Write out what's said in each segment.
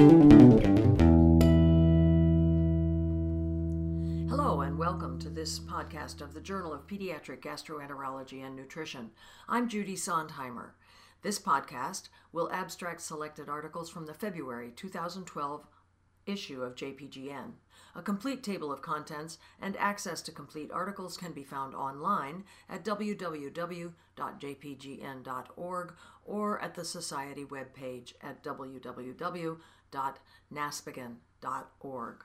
Hello, and welcome to this podcast of the Journal of Pediatric Gastroenterology and Nutrition. I'm Judy Sondheimer. This podcast will abstract selected articles from the February 2012 issue of JPGN. A complete table of contents and access to complete articles can be found online at www.jpgn.org or at the Society webpage at www.naspghan.org.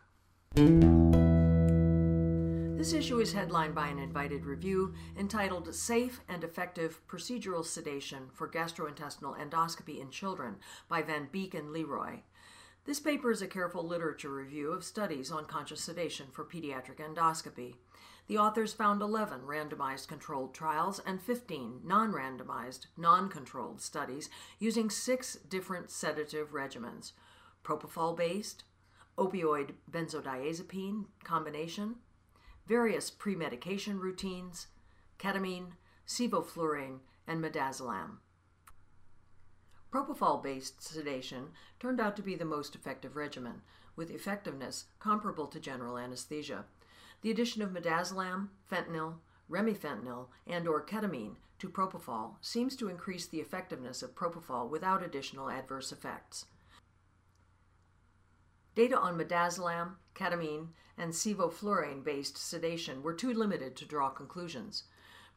This issue is headlined by an invited review entitled Safe and Effective Procedural Sedation for Gastrointestinal Endoscopy in Children by Van Beek and Leroy. This paper is a careful literature review of studies on conscious sedation for pediatric endoscopy. The authors found 11 randomized controlled trials and 15 non randomized, non controlled studies using six different sedative regimens propofol based, opioid benzodiazepine combination, various premedication routines, ketamine, sevoflurane, and midazolam. Propofol based sedation turned out to be the most effective regimen, with effectiveness comparable to general anesthesia. The addition of midazolam, fentanyl, remifentanil, and or ketamine to propofol seems to increase the effectiveness of propofol without additional adverse effects. Data on midazolam, ketamine, and sevoflurane based sedation were too limited to draw conclusions.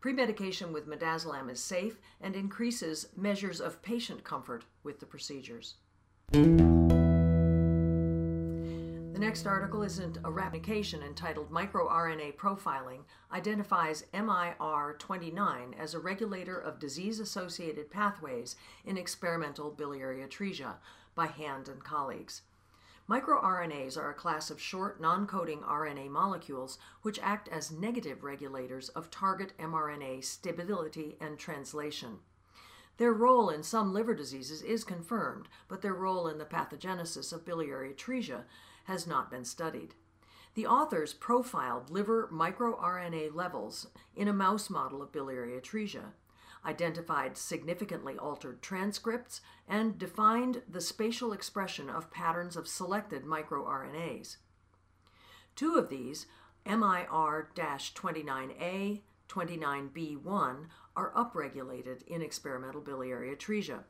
Premedication with midazolam is safe and increases measures of patient comfort with the procedures. The next article is a publication entitled MicroRNA Profiling Identifies MIR29 as a Regulator of Disease Associated Pathways in Experimental Biliary Atresia by Hand and colleagues. MicroRNAs are a class of short, non coding RNA molecules which act as negative regulators of target mRNA stability and translation. Their role in some liver diseases is confirmed, but their role in the pathogenesis of biliary atresia has not been studied. The authors profiled liver microRNA levels in a mouse model of biliary atresia identified significantly altered transcripts, and defined the spatial expression of patterns of selected microRNAs. Two of these, MIR 29A, 29B1, are upregulated in experimental biliary atresia.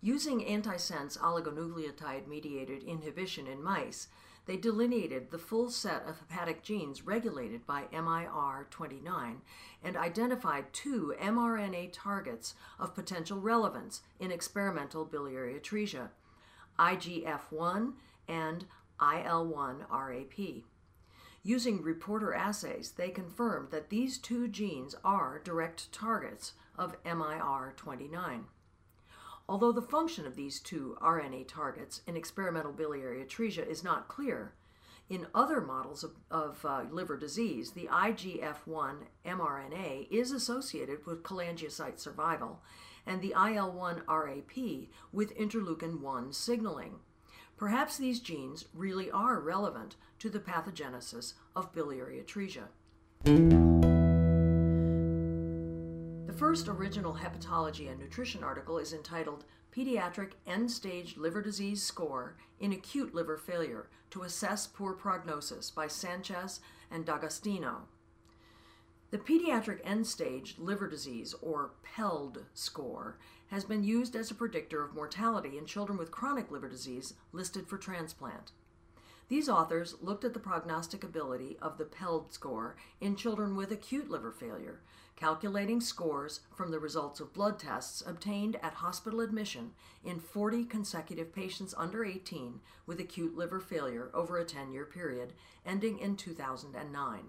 Using antisense oligonucleotide mediated inhibition in mice, they delineated the full set of hepatic genes regulated by MIR29 and identified two mRNA targets of potential relevance in experimental biliary atresia IGF1 and IL1 RAP. Using reporter assays, they confirmed that these two genes are direct targets of MIR29. Although the function of these two RNA targets in experimental biliary atresia is not clear, in other models of, of uh, liver disease, the IGF 1 mRNA is associated with cholangiocyte survival and the IL 1 RAP with interleukin 1 signaling. Perhaps these genes really are relevant to the pathogenesis of biliary atresia first original hepatology and nutrition article is entitled Pediatric End Stage Liver Disease Score in Acute Liver Failure to Assess Poor Prognosis by Sanchez and D'Agostino. The Pediatric End Stage Liver Disease, or PELD score, has been used as a predictor of mortality in children with chronic liver disease listed for transplant. These authors looked at the prognostic ability of the PELD score in children with acute liver failure, calculating scores from the results of blood tests obtained at hospital admission in 40 consecutive patients under 18 with acute liver failure over a 10 year period ending in 2009.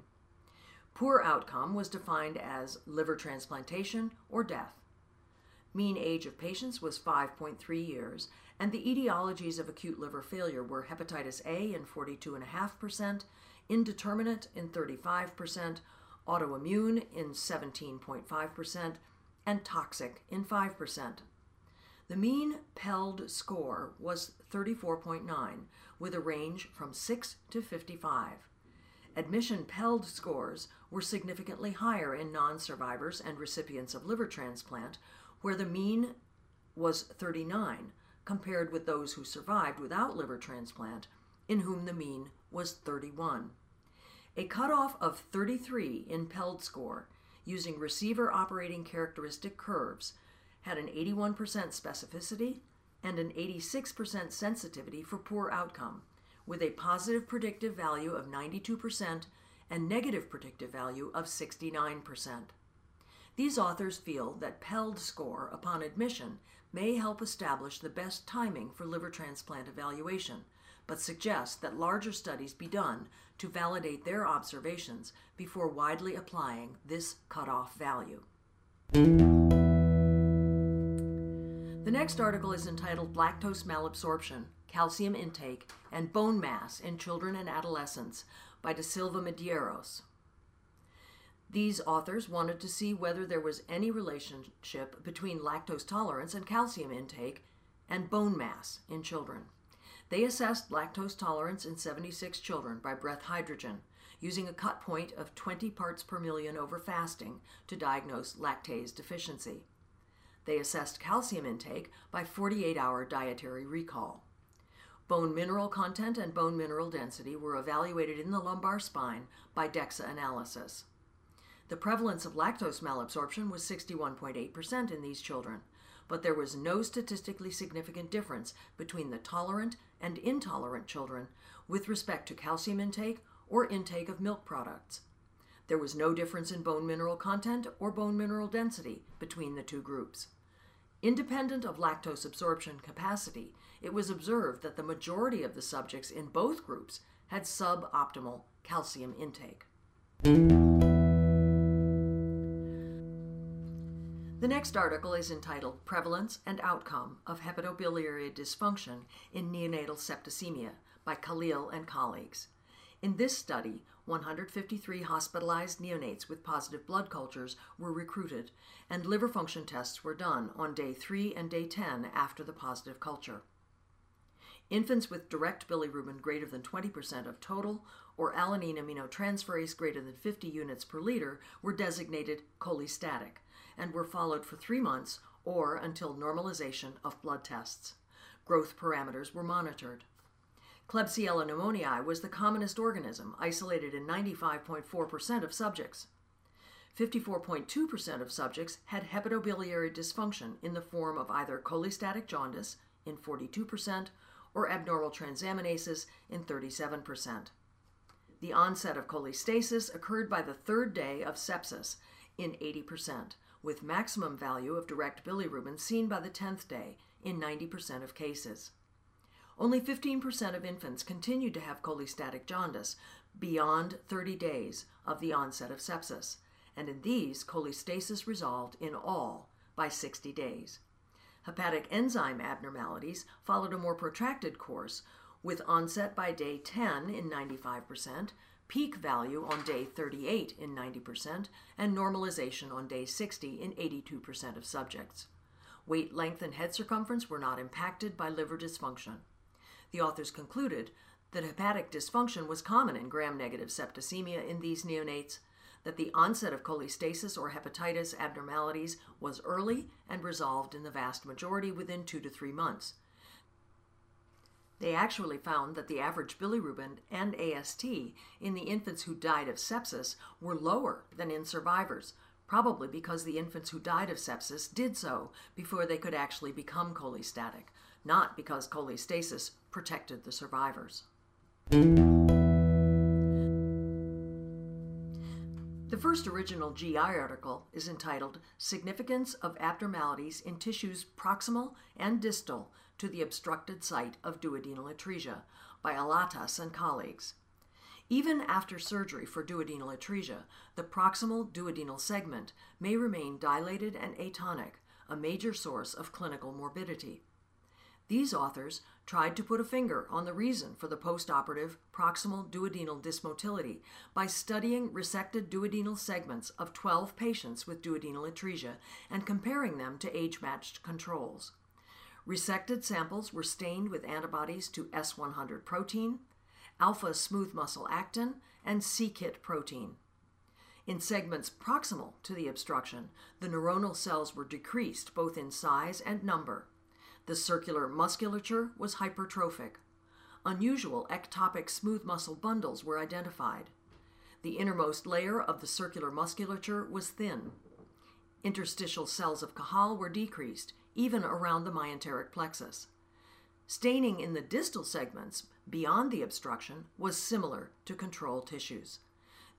Poor outcome was defined as liver transplantation or death. Mean age of patients was 5.3 years, and the etiologies of acute liver failure were hepatitis A in 42.5%, indeterminate in 35%, autoimmune in 17.5%, and toxic in 5%. The mean PELD score was 34.9, with a range from 6 to 55. Admission PELD scores were significantly higher in non survivors and recipients of liver transplant, where the mean was 39, compared with those who survived without liver transplant, in whom the mean was 31. A cutoff of 33 in PELD score using receiver operating characteristic curves had an 81% specificity and an 86% sensitivity for poor outcome, with a positive predictive value of 92% and negative predictive value of 69%. These authors feel that PELD score upon admission may help establish the best timing for liver transplant evaluation, but suggest that larger studies be done to validate their observations before widely applying this cutoff value. The next article is entitled Lactose Malabsorption, Calcium Intake, and Bone Mass in Children and Adolescents by De Silva Medeiros. These authors wanted to see whether there was any relationship between lactose tolerance and calcium intake and bone mass in children. They assessed lactose tolerance in 76 children by breath hydrogen, using a cut point of 20 parts per million over fasting to diagnose lactase deficiency. They assessed calcium intake by 48 hour dietary recall. Bone mineral content and bone mineral density were evaluated in the lumbar spine by DEXA analysis. The prevalence of lactose malabsorption was 61.8% in these children, but there was no statistically significant difference between the tolerant and intolerant children with respect to calcium intake or intake of milk products. There was no difference in bone mineral content or bone mineral density between the two groups. Independent of lactose absorption capacity, it was observed that the majority of the subjects in both groups had suboptimal calcium intake. The next article is entitled Prevalence and Outcome of Hepatobiliary Dysfunction in Neonatal Septicemia by Khalil and colleagues. In this study, 153 hospitalized neonates with positive blood cultures were recruited, and liver function tests were done on day 3 and day 10 after the positive culture. Infants with direct bilirubin greater than 20% of total or alanine aminotransferase greater than 50 units per liter were designated cholestatic and were followed for three months or until normalization of blood tests. Growth parameters were monitored. Klebsiella pneumoniae was the commonest organism, isolated in 95.4% of subjects. 54.2% of subjects had hepatobiliary dysfunction in the form of either cholestatic jaundice in 42% or abnormal transaminases in 37%. The onset of cholestasis occurred by the third day of sepsis in 80%, with maximum value of direct bilirubin seen by the 10th day in 90% of cases. Only 15% of infants continued to have cholestatic jaundice beyond 30 days of the onset of sepsis, and in these, cholestasis resolved in all by 60 days. Hepatic enzyme abnormalities followed a more protracted course, with onset by day 10 in 95%, peak value on day 38 in 90%, and normalization on day 60 in 82% of subjects. Weight, length, and head circumference were not impacted by liver dysfunction. The authors concluded that hepatic dysfunction was common in gram negative septicemia in these neonates, that the onset of cholestasis or hepatitis abnormalities was early and resolved in the vast majority within two to three months, they actually found that the average bilirubin and AST in the infants who died of sepsis were lower than in survivors, probably because the infants who died of sepsis did so before they could actually become cholestatic, not because cholestasis protected the survivors. The first original GI article is entitled Significance of Abnormalities in Tissues Proximal and Distal to the obstructed site of duodenal atresia by Alatas and colleagues. Even after surgery for duodenal atresia, the proximal duodenal segment may remain dilated and atonic, a major source of clinical morbidity. These authors tried to put a finger on the reason for the postoperative proximal duodenal dysmotility by studying resected duodenal segments of 12 patients with duodenal atresia and comparing them to age matched controls. Resected samples were stained with antibodies to S100 protein, alpha smooth muscle actin, and c-KIT protein. In segments proximal to the obstruction, the neuronal cells were decreased both in size and number. The circular musculature was hypertrophic. Unusual ectopic smooth muscle bundles were identified. The innermost layer of the circular musculature was thin. Interstitial cells of Cajal were decreased, even around the myenteric plexus. Staining in the distal segments, beyond the obstruction, was similar to control tissues.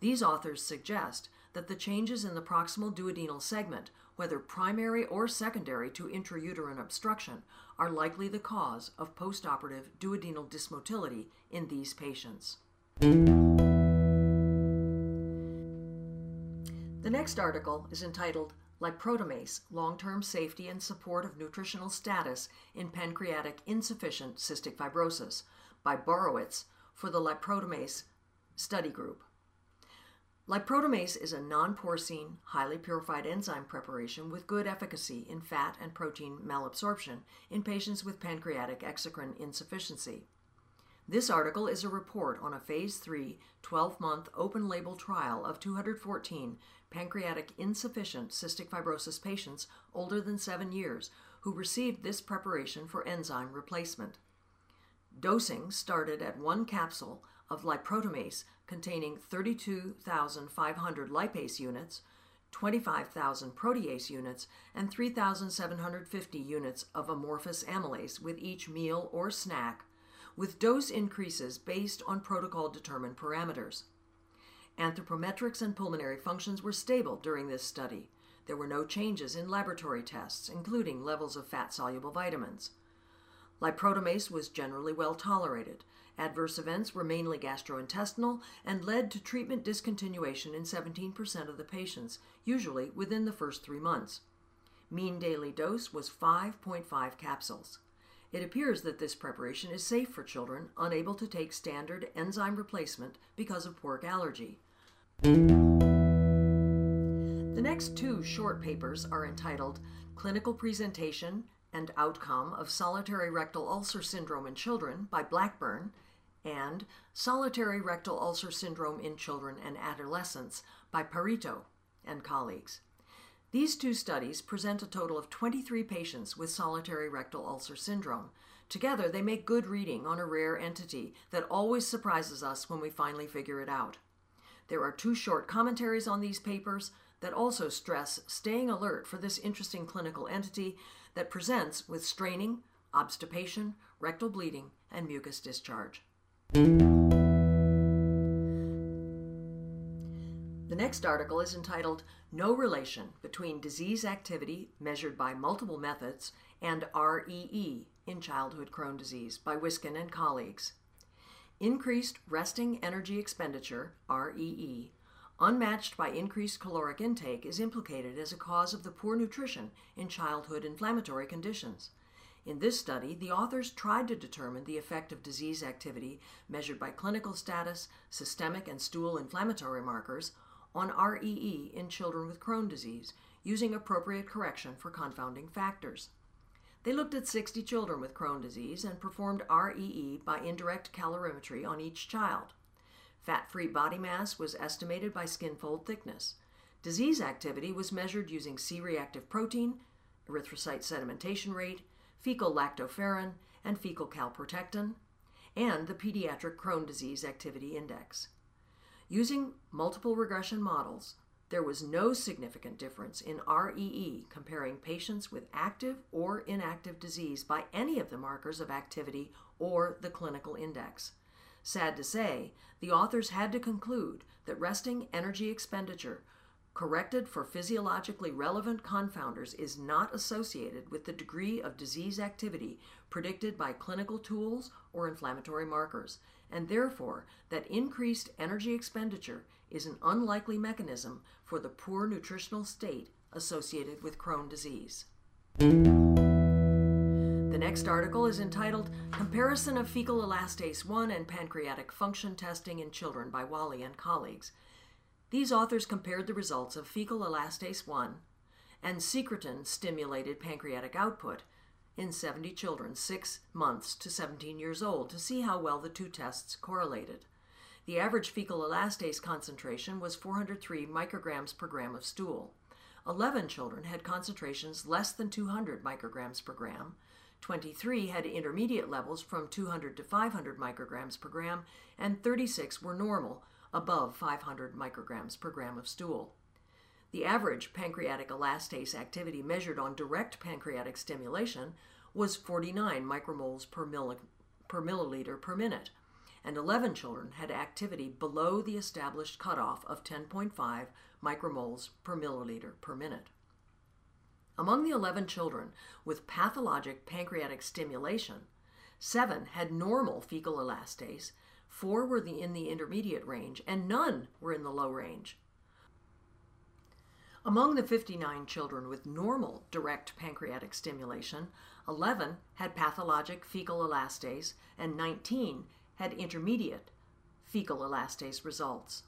These authors suggest that the changes in the proximal duodenal segment, whether primary or secondary to intrauterine obstruction, are likely the cause of postoperative duodenal dysmotility in these patients. The next article is entitled Liprotamase Long Term Safety and Support of Nutritional Status in Pancreatic Insufficient Cystic Fibrosis by Borowitz for the Liprotamase Study Group. Liprotamase is a non porcine, highly purified enzyme preparation with good efficacy in fat and protein malabsorption in patients with pancreatic exocrine insufficiency. This article is a report on a phase 3 12 month open label trial of 214 pancreatic insufficient cystic fibrosis patients older than 7 years who received this preparation for enzyme replacement. Dosing started at one capsule of liprotamase containing 32,500 lipase units, 25,000 protease units, and 3,750 units of amorphous amylase with each meal or snack, with dose increases based on protocol determined parameters. Anthropometrics and pulmonary functions were stable during this study. There were no changes in laboratory tests, including levels of fat soluble vitamins. Liprotamase was generally well tolerated. Adverse events were mainly gastrointestinal and led to treatment discontinuation in 17% of the patients, usually within the first three months. Mean daily dose was 5.5 capsules. It appears that this preparation is safe for children unable to take standard enzyme replacement because of pork allergy. The next two short papers are entitled Clinical Presentation and Outcome of Solitary Rectal Ulcer Syndrome in Children by Blackburn and Solitary Rectal Ulcer Syndrome in Children and Adolescents by Perito and colleagues. These two studies present a total of 23 patients with solitary rectal ulcer syndrome. Together, they make good reading on a rare entity that always surprises us when we finally figure it out. There are two short commentaries on these papers that also stress staying alert for this interesting clinical entity that presents with straining, obstipation, rectal bleeding, and mucus discharge. Next article is entitled No Relation Between Disease Activity Measured by Multiple Methods and REE in Childhood Crohn Disease by Wiskin and colleagues. Increased resting energy expenditure, REE, unmatched by increased caloric intake, is implicated as a cause of the poor nutrition in childhood inflammatory conditions. In this study, the authors tried to determine the effect of disease activity measured by clinical status, systemic and stool inflammatory markers on REE in children with Crohn disease using appropriate correction for confounding factors. They looked at 60 children with Crohn disease and performed REE by indirect calorimetry on each child. Fat free body mass was estimated by skin fold thickness. Disease activity was measured using C reactive protein, erythrocyte sedimentation rate, fecal lactoferrin, and fecal calprotectin, and the Pediatric Crohn Disease Activity Index. Using multiple regression models, there was no significant difference in REE comparing patients with active or inactive disease by any of the markers of activity or the clinical index. Sad to say, the authors had to conclude that resting energy expenditure corrected for physiologically relevant confounders is not associated with the degree of disease activity predicted by clinical tools or inflammatory markers, and therefore that increased energy expenditure is an unlikely mechanism for the poor nutritional state associated with Crohn disease. The next article is entitled Comparison of Fecal Elastase 1 and Pancreatic Function Testing in Children by Wali and colleagues. These authors compared the results of fecal elastase 1 and secretin stimulated pancreatic output in 70 children 6 months to 17 years old to see how well the two tests correlated. The average fecal elastase concentration was 403 micrograms per gram of stool. 11 children had concentrations less than 200 micrograms per gram, 23 had intermediate levels from 200 to 500 micrograms per gram, and 36 were normal, above 500 micrograms per gram of stool. The average pancreatic elastase activity measured on direct pancreatic stimulation was 49 micromoles per, milli- per milliliter per minute, and 11 children had activity below the established cutoff of 10.5 micromoles per milliliter per minute. Among the 11 children with pathologic pancreatic stimulation, seven had normal fecal elastase, four were the, in the intermediate range, and none were in the low range. Among the 59 children with normal direct pancreatic stimulation, 11 had pathologic fecal elastase and 19 had intermediate fecal elastase results.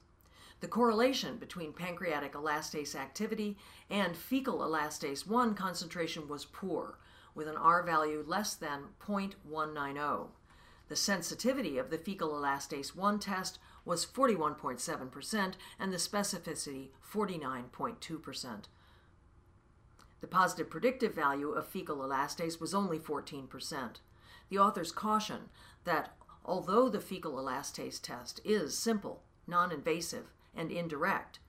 The correlation between pancreatic elastase activity and fecal elastase 1 concentration was poor, with an R value less than 0.190. The sensitivity of the fecal elastase 1 test was 41.7% and the specificity 49.2%. The positive predictive value of fecal elastase was only 14%. The authors caution that although the fecal elastase test is simple, non invasive, and indirect,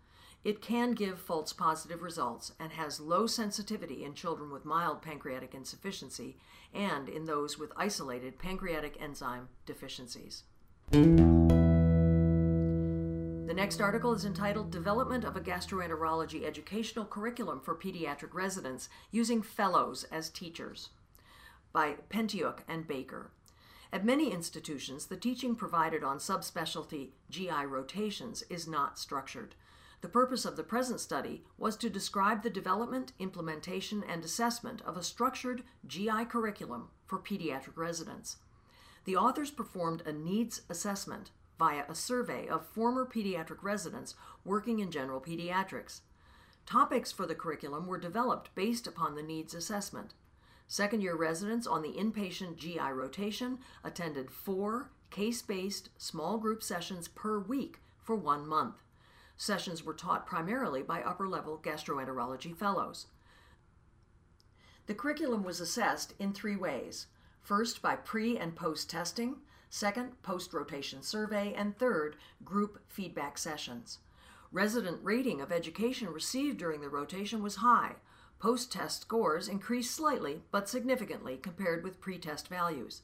it can give false positive results and has low sensitivity in children with mild pancreatic insufficiency and in those with isolated pancreatic enzyme deficiencies. Next article is entitled Development of a Gastroenterology Educational Curriculum for Pediatric Residents Using Fellows as Teachers by Pentiuk and Baker. At many institutions, the teaching provided on subspecialty GI rotations is not structured. The purpose of the present study was to describe the development, implementation, and assessment of a structured GI curriculum for pediatric residents. The authors performed a needs assessment via a survey of former pediatric residents working in general pediatrics. Topics for the curriculum were developed based upon the needs assessment. Second year residents on the inpatient GI rotation attended four case based small group sessions per week for one month. Sessions were taught primarily by upper level gastroenterology fellows. The curriculum was assessed in three ways first, by pre and post testing, second, post rotation survey, and third, group feedback sessions. Resident rating of education received during the rotation was high, Post test scores increased slightly but significantly compared with pre test values.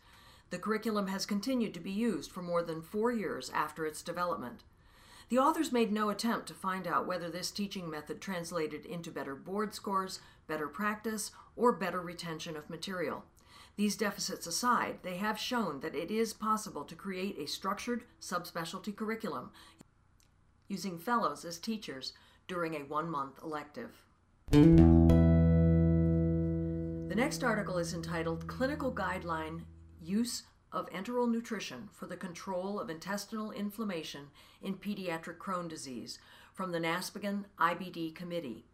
The curriculum has continued to be used for more than four years after its development. The authors made no attempt to find out whether this teaching method translated into better board scores, better practice, or better retention of material. These deficits aside, they have shown that it is possible to create a structured subspecialty curriculum using fellows as teachers during a one month elective. The next article is entitled Clinical Guideline Use of Enteral Nutrition for the Control of Intestinal Inflammation in Pediatric Crohn Disease from the NASPGHAN IBD Committee.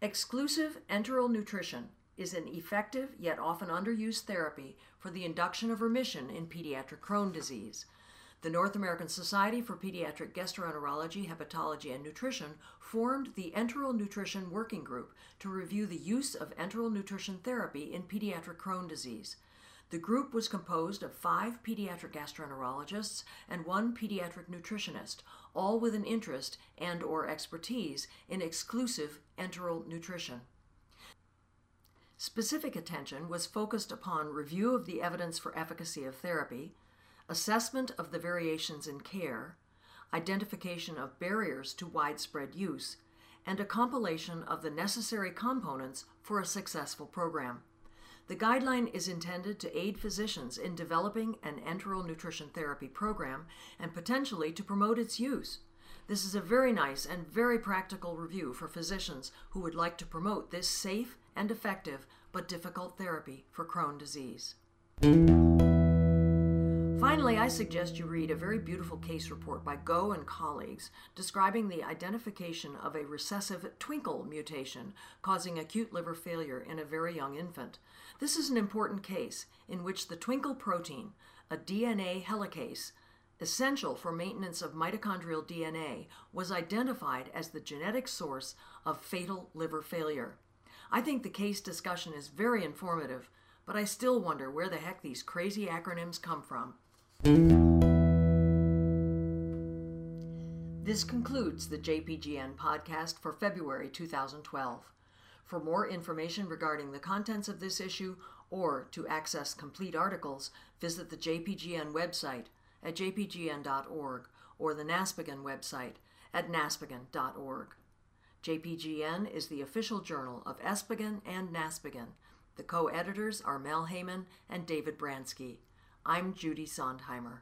Exclusive enteral nutrition is an effective yet often underused therapy for the induction of remission in pediatric Crohn disease. The North American Society for Pediatric Gastroenterology, Hepatology, and Nutrition formed the Enteral Nutrition Working Group to review the use of enteral nutrition therapy in pediatric Crohn disease. The group was composed of five pediatric gastroenterologists and one pediatric nutritionist, all with an interest and or expertise in exclusive enteral nutrition. Specific attention was focused upon review of the evidence for efficacy of therapy, assessment of the variations in care, identification of barriers to widespread use, and a compilation of the necessary components for a successful program. The guideline is intended to aid physicians in developing an enteral nutrition therapy program and potentially to promote its use. This is a very nice and very practical review for physicians who would like to promote this safe and effective but difficult therapy for Crohn disease. Finally, I suggest you read a very beautiful case report by Go and colleagues describing the identification of a recessive twinkle mutation causing acute liver failure in a very young infant. This is an important case in which the twinkle protein, a DNA helicase, essential for maintenance of mitochondrial DNA, was identified as the genetic source of fatal liver failure. I think the case discussion is very informative but I still wonder where the heck these crazy acronyms come from. This concludes the JPGN podcast for February 2012. For more information regarding the contents of this issue or to access complete articles, visit the JPGN website at jpgn.org or the NASPGHAN website at naspghan.org. JPGN is the official journal of ESPGHAN and NASPGHAN. The co editors are Mel Heyman and David Branski. I'm Judy Sondheimer.